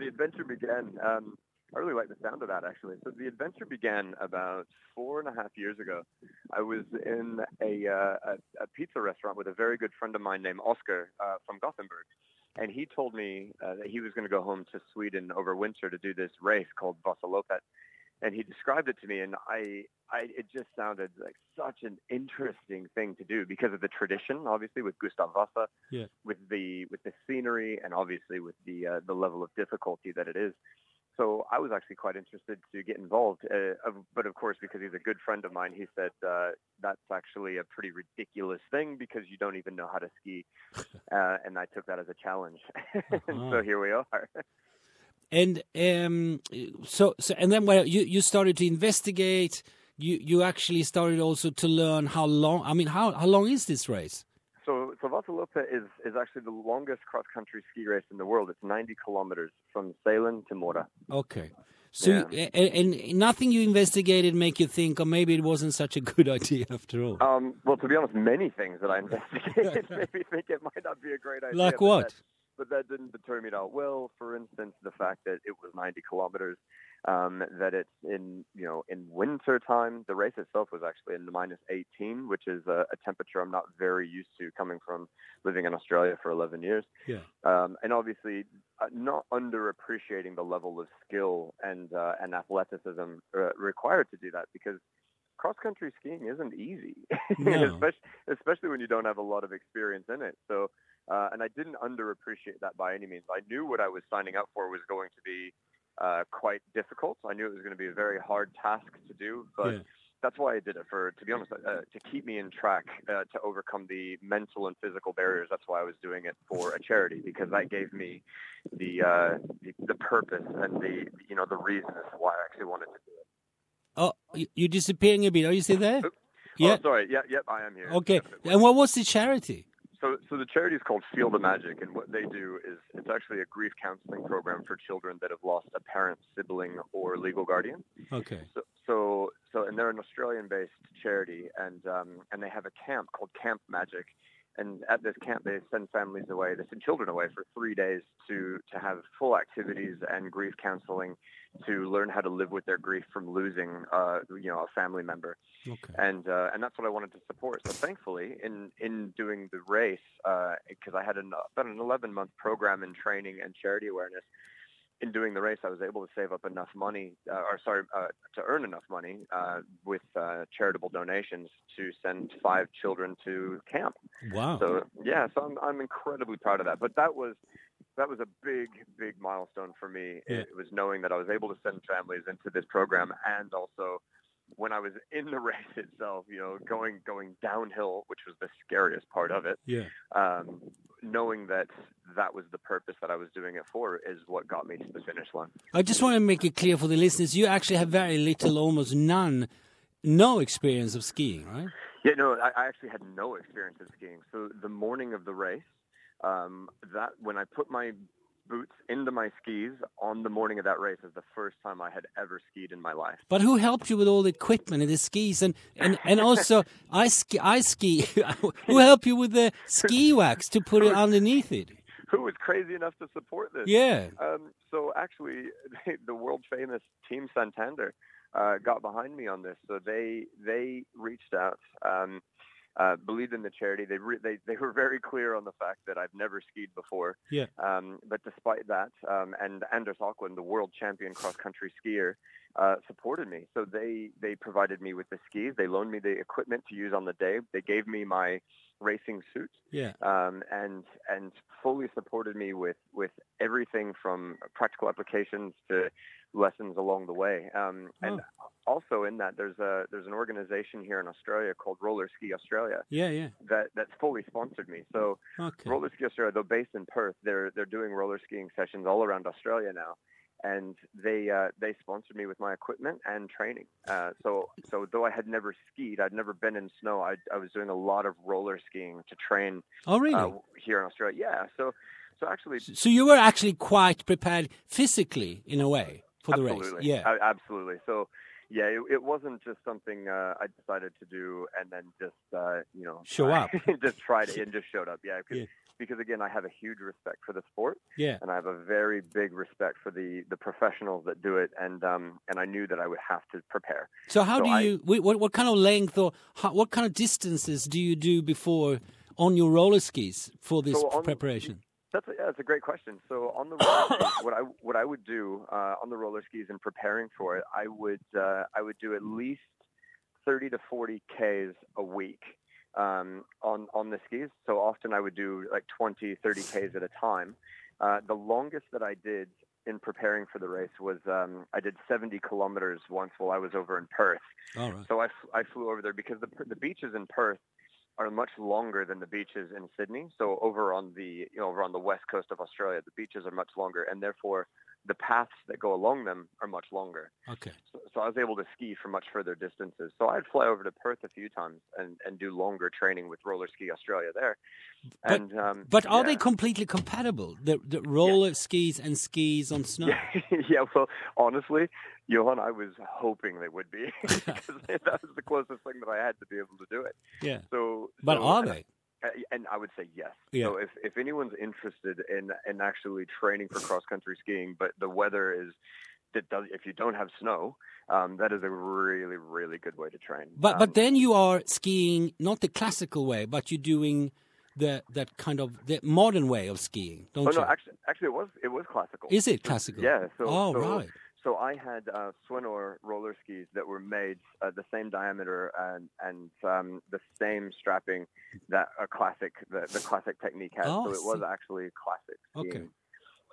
the adventure began. Um, I really like the sound of that actually. So the adventure began about four and a half years ago. I was in a, uh, a, a pizza restaurant with a very good friend of mine named Oscar uh, from Gothenburg, and he told me uh, that he was going to go home to Sweden over winter to do this race called Vasaloppet. And he described it to me, and I, I, it just sounded like such an interesting thing to do because of the tradition, obviously with Gustav Vasa, Yeah. with the with the scenery, and obviously with the uh, the level of difficulty that it is. So I was actually quite interested to get involved, uh, but of course, because he's a good friend of mine, he said uh, that's actually a pretty ridiculous thing because you don't even know how to ski, uh, and I took that as a challenge, and Uh-huh. so here we are. And um, so, so, and then well, you you started to investigate. You you actually started also to learn how long. I mean, how how long is this race? So, so Vasaloppet is, is actually the longest cross country ski race in the world. It's 90 kilometers from Sälen to Mora. Okay. So, you, and, and nothing you investigated make you think, or maybe it wasn't such a good idea after all. Um, well, to be honest, many things that I investigated made me think it might not be a great idea. Like what? But that didn't deter me at all. Well, for instance, the fact that it was 90 kilometers, um, that it's in you know in winter time. The race itself was actually in the minus 18, which is a, a temperature I'm not very used to coming from living in Australia for 11 years. Yeah. um, and obviously uh, not underappreciating the level of skill and uh, and athleticism uh, required to do that because cross country skiing isn't easy, No. especially especially when you don't have a lot of experience in it. So, uh, and I didn't underappreciate that by any means. I knew what I was signing up for was going to be uh, quite difficult. I knew it was going to be a very hard task to do, but. Yeah. That's why I did it for, to be honest, uh, to keep me in track, uh, to overcome the mental and physical barriers. That's why I was doing it for a charity because that gave me the uh, the, the purpose and the you know the reasons why I actually wanted to do it. Oh, you- you're disappearing a bit. Are you still there? Yeah. Oh, sorry. Yeah, yep, I am here. Okay. And what was the charity? So, so the charity is called Feel the Magic, and what they do is it's actually a grief counseling program for children that have lost a parent, sibling, or legal guardian. Okay. So, so, so, and they're an Australian-based charity, and um, and they have a camp called Camp Magic, and at this camp they send families away, they send children away for three days to to have full activities and grief counseling, to learn how to live with their grief from losing, uh, you know, a family member Okay. and uh, and that's what I wanted to support. So thankfully, in in doing the race, because I had an, about an 11 month program in training and charity awareness. In doing the race, I was able to save up enough money, uh, or sorry, uh, to earn enough money uh, with uh, charitable donations to send five children to camp. Wow. So yeah, so I'm I'm incredibly proud of that. But that was that was a big big milestone for me. Yeah. It was knowing that I was able to send families into this program, and also when I was in the race itself, you know, going going downhill, which was the scariest part of it. yeah. Um, knowing that that was the purpose that I was doing it for is what got me to the finish line. I just want to make it clear for the listeners: you actually have very little, almost none, no experience of skiing, right? Yeah, no, I, I actually had no experience of skiing. So the morning of the race, um, that when I put my boots into my skis on the morning of that race is the first time I had ever skied in my life. But who helped you with all the equipment and the skis and and, and also I ski I ski who helped you with the ski wax to put it underneath it? Who was crazy enough to support this? Yeah. Um, so actually, the world famous Team Santander uh, got behind me on this. So they they reached out, um, uh, believed in the charity. They, re- they they were very clear on the fact that I've never skied before. Yeah. Um, but despite that, um, and Anders Aukland, the world champion cross country skier, uh, supported me. So they they provided me with the skis. They loaned me the equipment to use on the day. They gave me my racing suit Yeah. um, and and fully supported me with with everything from practical applications to lessons along the way. Um, and also in that, there's a there's an organization here in Australia called Roller Ski Australia Yeah, yeah. that that's fully sponsored me. So Okay. Roller Ski Australia, though based in Perth, they're they're doing roller skiing sessions all around Australia now. And they uh, they sponsored me with my equipment and training. Uh, so so though I had never skied, I'd never been in snow. I, I was doing a lot of roller skiing to train Oh really? uh, here in Australia. Yeah. So so actually, so you were actually quite prepared physically in a way for the absolutely, race. Yeah. a- absolutely. So yeah, it, it wasn't just something uh, I decided to do and then just uh, you know Show up. just tried it and just showed up. Yeah, Yeah. because again, I have a huge respect for the sport, Yeah. and I have a very big respect for the the professionals that do it, and um, and I knew that I would have to prepare. So how So do I- you? What what kind of length or how, what kind of distances do you do before on your roller skis for this So on- preparation? That's a, yeah, that's a great question. So on the roller skis, what I what I would do uh, on the roller skis and preparing for it, I would uh, I would do at least thirty to forty k's a week um, on on the skis. So often I would do like 20, 30 k's at a time. Uh, the longest that I did in preparing for the race was um, I did 70 kilometers once while I was over in Perth. All right. So I, f- I flew over there because the the beaches in Perth are much longer than the beaches in Sydney. So over on the you know over on the west coast of Australia, the beaches are much longer, and therefore the paths that go along them are much longer. Okay. So, so I was able to ski for much further distances. So I'd fly over to Perth a few times and and do longer training with Roller Ski Australia there. But- And um, But are yeah. they completely compatible? The the roller skis and skis on snow. Yeah, yeah. Well, honestly, Johan, I was hoping they would be because that was the closest thing that I had to be able to do it. Yeah. So, But so- are they? And I would say yes. Yeah. So if, if anyone's interested in in actually training for cross country skiing, but the weather is that does if you don't have snow, um, that is a really really good way to train. But but Um, then you are skiing not the classical way, but you're doing the that kind of the modern way of skiing, don't oh you? no, actually actually it was it was classical. Is it classical? Yeah. So oh so, right. So I had uh, Swenor roller skis that were made uh, the same diameter and and um, the same strapping that a classic the, the classic technique has. Oh, so it was actually classic skiing. Okay.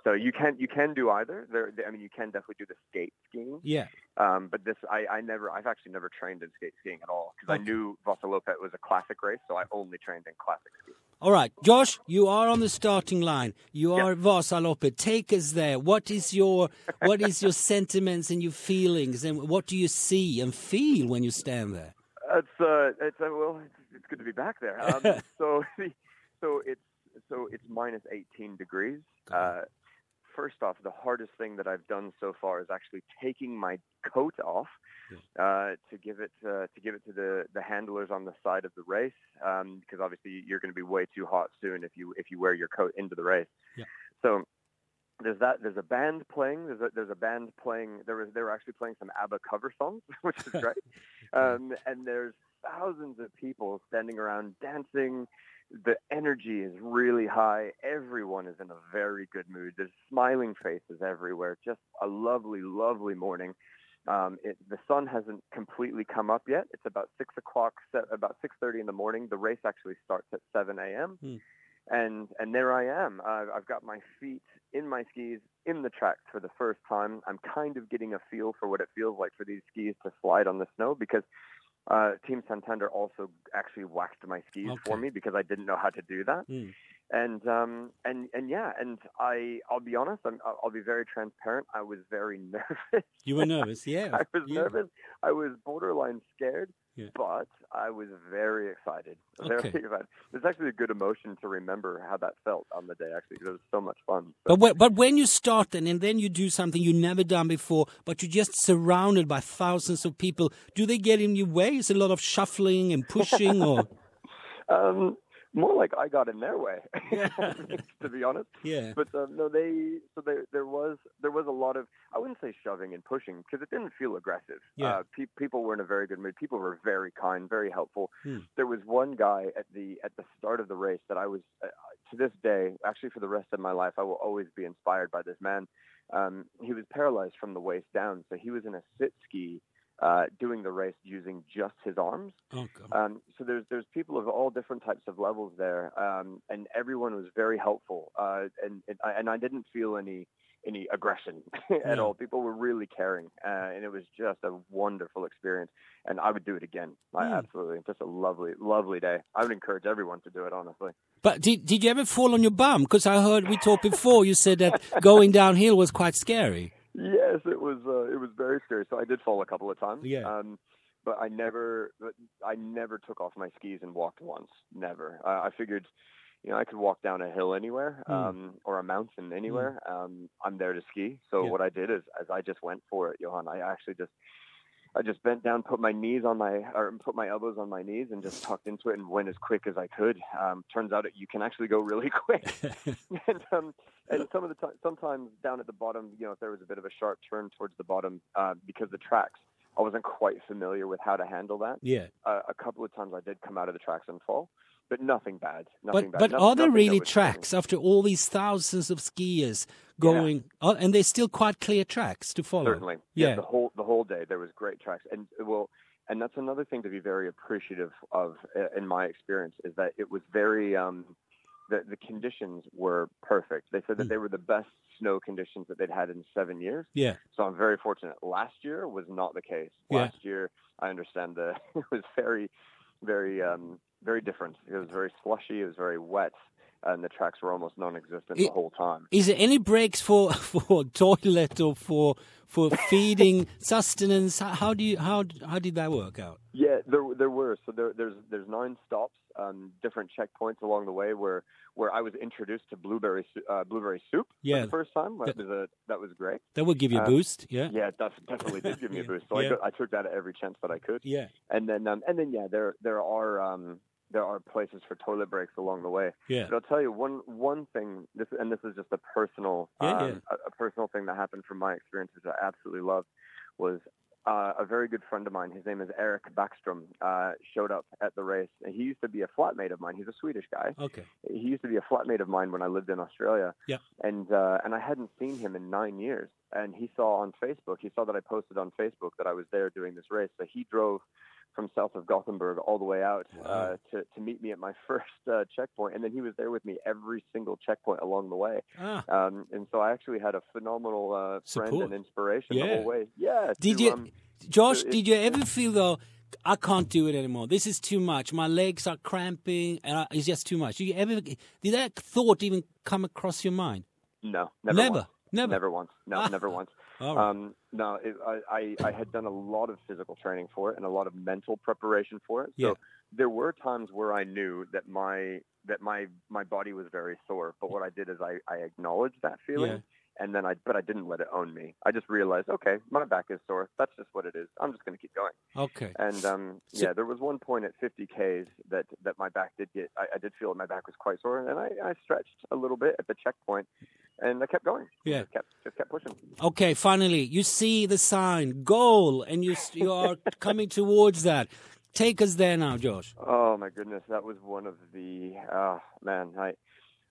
So you can you can do either. There, I mean, you can definitely do the skate skiing. Yeah. Um, but this, I, I never, I've actually never trained in skate skiing at all because Okay. I knew Vasaloppet was a classic race, so I only trained in classic skiing. All right, Josh, you are on the starting line. You are Vasaloppet. Take us there. What is your what is your sentiments and your feelings, and what do you see and feel when you stand there? It's uh, it's uh, well, it's, it's good to be back there. Um, so, so it's so it's minus 18 degrees. Uh, first off, the hardest thing that I've done so far is actually taking my coat off uh, to give it uh, to give it to the the handlers on the side of the race um, because obviously you're going to be way too hot soon if you if you wear your coat into the race. Yeah. So there's that. There's a band playing. There's a, there's a band playing. There was they were actually playing some ABBA cover songs, which is great. um, and there's thousands of people standing around dancing. The energy is really high. Everyone is in a very good mood. There's smiling faces everywhere. Just a lovely, lovely morning. Um, it, the sun hasn't completely come up yet. It's about six o'clock, se- about six thirty in the morning. The race actually starts at seven a.m. Hmm. And and there I am. Uh, I've got my feet in my skis in the tracks for the first time. I'm kind of getting a feel for what it feels like for these skis to slide on the snow because uh, Team Santander also actually waxed my skis for me because I didn't know how to do that. Mm. And um and and yeah, and I I'll be honest. I'm, I'll I'll be very transparent. I was very nervous. You were nervous, yeah. I was yeah. nervous. I was borderline scared, Yeah. but I was very excited. Very Okay. excited. It's actually a good emotion to remember how that felt on the day. Actually, 'cause it was so much fun. So, But when, but when you start then, and then you do something you've never done before, but you're just surrounded by thousands of people, do they get in your way? Is it a lot of shuffling and pushing, or um, more like I got in their way, Yeah. to be honest. yeah, But um, no, they so there there was there was a lot of I wouldn't say shoving and pushing because it didn't feel aggressive. Yeah. Uh, pe- people were in a very good mood. People were very kind, very helpful. Hmm. There was one guy at the at the start of the race that I was uh, to this day, actually for the rest of my life, I will always be inspired by this man. Um, he was paralyzed from the waist down, so he was in a sit ski. Uh, doing the race using just his arms, oh um, so there's there's people of all different types of levels there, um, and everyone was very helpful. Uh, and and I, and I didn't feel any any aggression at No. all. People were really caring, uh, and it was just a wonderful experience. And I would do it again. I, Hmm. absolutely, just a lovely lovely day. I would encourage everyone to do it. Honestly, but did did you ever fall on your bum? Because I heard we talked before. You said that going downhill was quite scary. Yes, it was uh, it was very scary. So I did fall a couple of times. Yeah. Um, but I never, but I never took off my skis and walked once. Never. Uh, I figured, you know, I could walk down a hill anywhere, Mm. um, or a mountain anywhere. Um, I'm there to ski. So Yeah. what I did is, as I just went for it, Johan. I actually just, I just bent down, put my knees on my, or put my elbows on my knees, and just tucked into it and went as quick as I could. Um, turns out you can actually go really quick. and um, and some of the time, sometimes down at the bottom, you know, if there was a bit of a sharp turn towards the bottom, uh, because the tracks, I wasn't quite familiar with how to handle that. Yeah. Uh, a couple of times I did come out of the tracks and fall, but nothing bad. Nothing But bad. but are there really tracks after all these thousands of skiers going? Oh, and there's still quite clear tracks to follow. Certainly. Yeah. The whole the whole day there was great tracks, and well, and that's another thing to be very appreciative of uh, in my experience is that it was very um, the the conditions were perfect. They said that Mm. they were the best snow conditions that they'd had in seven years. Yeah. So I'm very fortunate. Last year was not the case. Yeah. Last year, I understand the it was very, very, um, very different. It was very slushy. It was very wet, and the tracks were almost non-existent It- the whole time. Is there any breaks for for toilet or for for feeding sustenance? How, how do you how how did that work out? Yeah, there there were. So there, there's there's nine stops, um, different checkpoints along the way where where I was introduced to blueberry uh, blueberry soup Yeah. for the first time. That was a that was great. That would give you a Uh, boost. Yeah. Yeah, that definitely did give me a boost. So Yeah. I, go, I took that at every chance that I could. Yeah. And then um, and then yeah, there there are um, there are places for toilet breaks along the way. Yeah. But I'll tell you one one thing. This and this is just a personal Yeah, um, yeah. A, a personal thing that happened from my experiences that I absolutely loved was uh, a very good friend of mine. His name is Eric Backstrom. Uh, showed up at the race. He used to be a flatmate of mine. He's a Swedish guy. Okay. He used to be a flatmate of mine when I lived in Australia. Yeah. And uh, and I hadn't seen him in nine years. And he saw on Facebook. He saw that I posted on Facebook that I was there doing this race. So he drove from south of Gothenburg all the way out Wow. uh, to to meet me at my first uh, checkpoint, and then he was there with me every single checkpoint along the way. Ah. Um, and so I actually had a phenomenal uh, friend and inspiration Yeah. the whole way. Yeah. Did to, you, um, Josh? it- Did you ever feel though? I can't do it anymore. This is too much. My legs are cramping, and I, it's just too much. Did you ever? Did that thought even come across your mind? no, never, Never. once. Never. never once. No, Ah. never once. Right. Um, no, it, I, I, I had done a lot of physical training for it and a lot of mental preparation for it. So Yeah. there were times where I knew that my that my my body was very sore. But what I did is I, I acknowledged that feeling, Yeah. and then I but I didn't let it own me. I just realized, okay, my back is sore. That's just what it is. I'm just going to keep going. okay. And um, So- yeah, there was one point at 50 Ks that, that my back did get, I, I did feel my back was quite sore, and I, I stretched a little bit at the checkpoint, and I kept going. Yeah. Just kept, just kept pushing. Okay, finally, you see the sign goal, and you you are coming towards that. Take us there now, Josh. Oh my goodness, that was one of the, uh, man, I,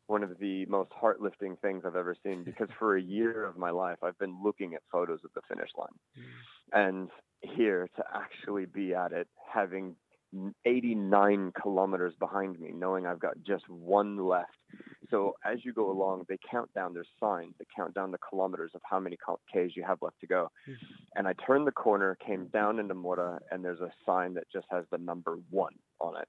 one of the most heart-lifting things I've ever seen because for a year of my life I've been looking at photos of the finish line, and here to actually be at it, having 89 kilometers behind me, knowing I've got just one left. So as you go along, they count down. their signs They count down the kilometers of how many k's you have left to go. And I turned the corner, came down into Mora, and there's a sign that just has the number one on it,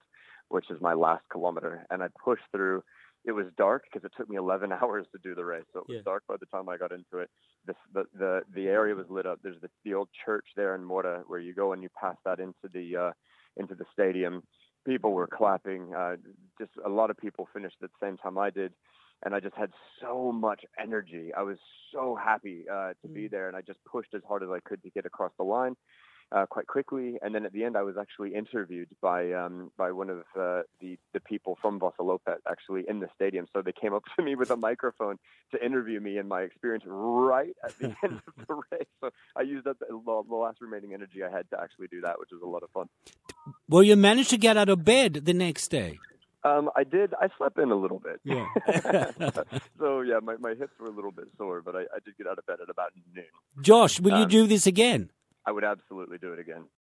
which is my last kilometer. And I pushed through. It was dark because it took me 11 hours to do the race, so it was Yeah. dark by the time I got into it. The, the the the area was lit up. There's the, the old church there in Mora where you go and you pass that into the uh, into the stadium. People were clapping. Uh, just a lot of people finished at the same time I did, and I just had so much energy. I was so happy uh, to be there, and I just pushed as hard as I could to get across the line uh, quite quickly. And then at the end, I was actually interviewed by um, by one of uh, the the people from Vasaloppet actually in the stadium. So they came up to me with a microphone to interview me and my experience right at the end of the race. So I used up the, the last remaining energy I had to actually do that, which was a lot of fun. Well, you managed to get out of bed the next day. Um, I did. I slept in a little bit. Yeah. so yeah, my, my hips were a little bit sore, but I, I did get out of bed at about noon. Josh, will you Um, do this again? I would absolutely do it again.